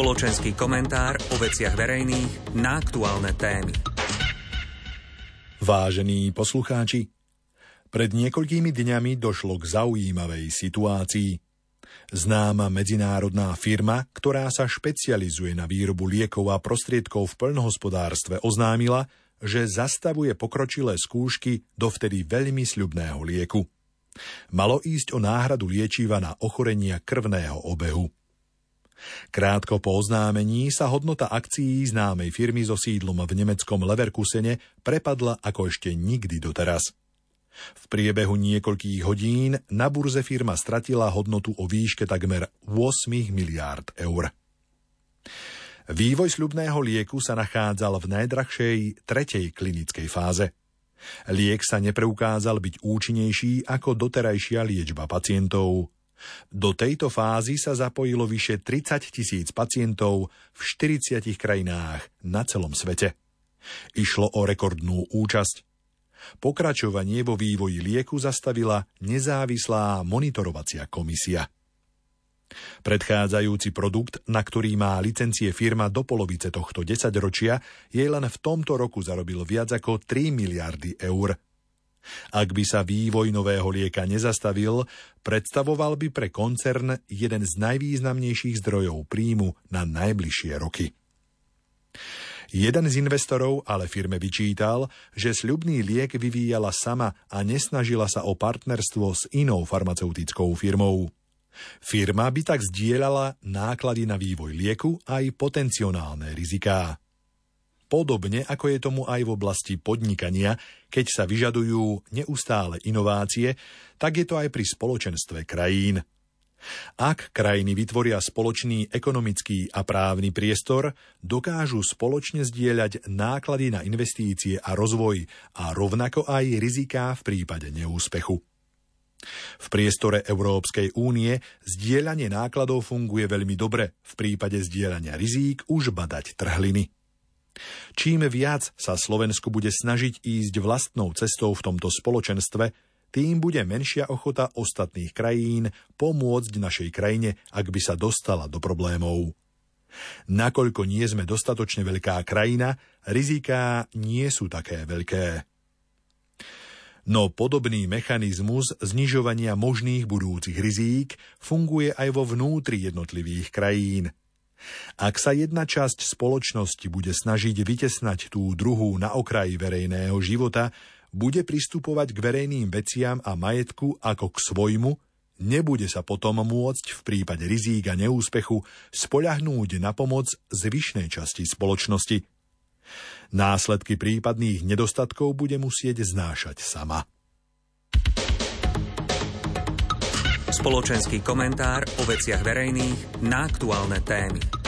Spoločenský komentár o veciach verejných na aktuálne témy. Vážení poslucháči, pred niekoľkými dňami došlo k zaujímavej situácii. Známa medzinárodná firma, ktorá sa špecializuje na výrobu liekov a prostriedkov v plnohospodárstve, oznámila, že zastavuje pokročilé skúšky dovtedy veľmi sľubného lieku. Malo ísť o náhradu liečiva na ochorenia krvného obehu. Krátko po oznámení sa hodnota akcií známej firmy so sídlom v nemeckom Leverkusene prepadla ako ešte nikdy doteraz. V priebehu niekoľkých hodín na burze firma stratila hodnotu o výške takmer 8 miliárd eur. Vývoj sľubného lieku sa nachádzal v najdrahšej tretej klinickej fáze. Liek sa nepreukázal byť účinnejší ako doterajšia liečba pacientov. Do tejto fázy sa zapojilo vyše 30 tisíc pacientov v 40 krajinách na celom svete. Išlo o rekordnú účasť. Pokračovanie vo vývoji lieku zastavila nezávislá monitorovacia komisia. Predchádzajúci produkt, na ktorý má licencie firma do polovice tohto desaťročia, jej len v tomto roku zarobil viac ako 3 miliardy eur. Ak by sa vývoj nového lieka nezastavil, predstavoval by pre koncern jeden z najvýznamnejších zdrojov príjmu na najbližšie roky. Jeden z investorov ale firme vyčítal, že sľubný liek vyvíjala sama a nesnažila sa o partnerstvo s inou farmaceutickou firmou. Firma by tak zdieľala náklady na vývoj lieku aj potenciálne riziká. Podobne ako je tomu aj v oblasti podnikania, keď sa vyžadujú neustále inovácie, tak je to aj pri spoločenstve krajín. Ak krajiny vytvoria spoločný ekonomický a právny priestor, dokážu spoločne zdieľať náklady na investície a rozvoj a rovnako aj riziká v prípade neúspechu. V priestore Európskej únie zdieľanie nákladov funguje veľmi dobre, v prípade zdieľania rizík už badať trhliny. Čím viac sa Slovensku bude snažiť ísť vlastnou cestou v tomto spoločenstve, tým bude menšia ochota ostatných krajín pomôcť našej krajine, ak by sa dostala do problémov. Nakoľko nie sme dostatočne veľká krajina, riziká nie sú také veľké. No podobný mechanizmus znižovania možných budúcich rizík funguje aj vo vnútri jednotlivých krajín – ak sa jedna časť spoločnosti bude snažiť vytesnať tú druhú na okraji verejného života, bude pristupovať k verejným veciam a majetku ako k svojmu, nebude sa potom môcť v prípade rizík a neúspechu spoľahnúť na pomoc zvyšnej časti spoločnosti. Následky prípadných nedostatkov bude musieť znášať sama. Spoločenský komentár o veciach verejných na aktuálne témy.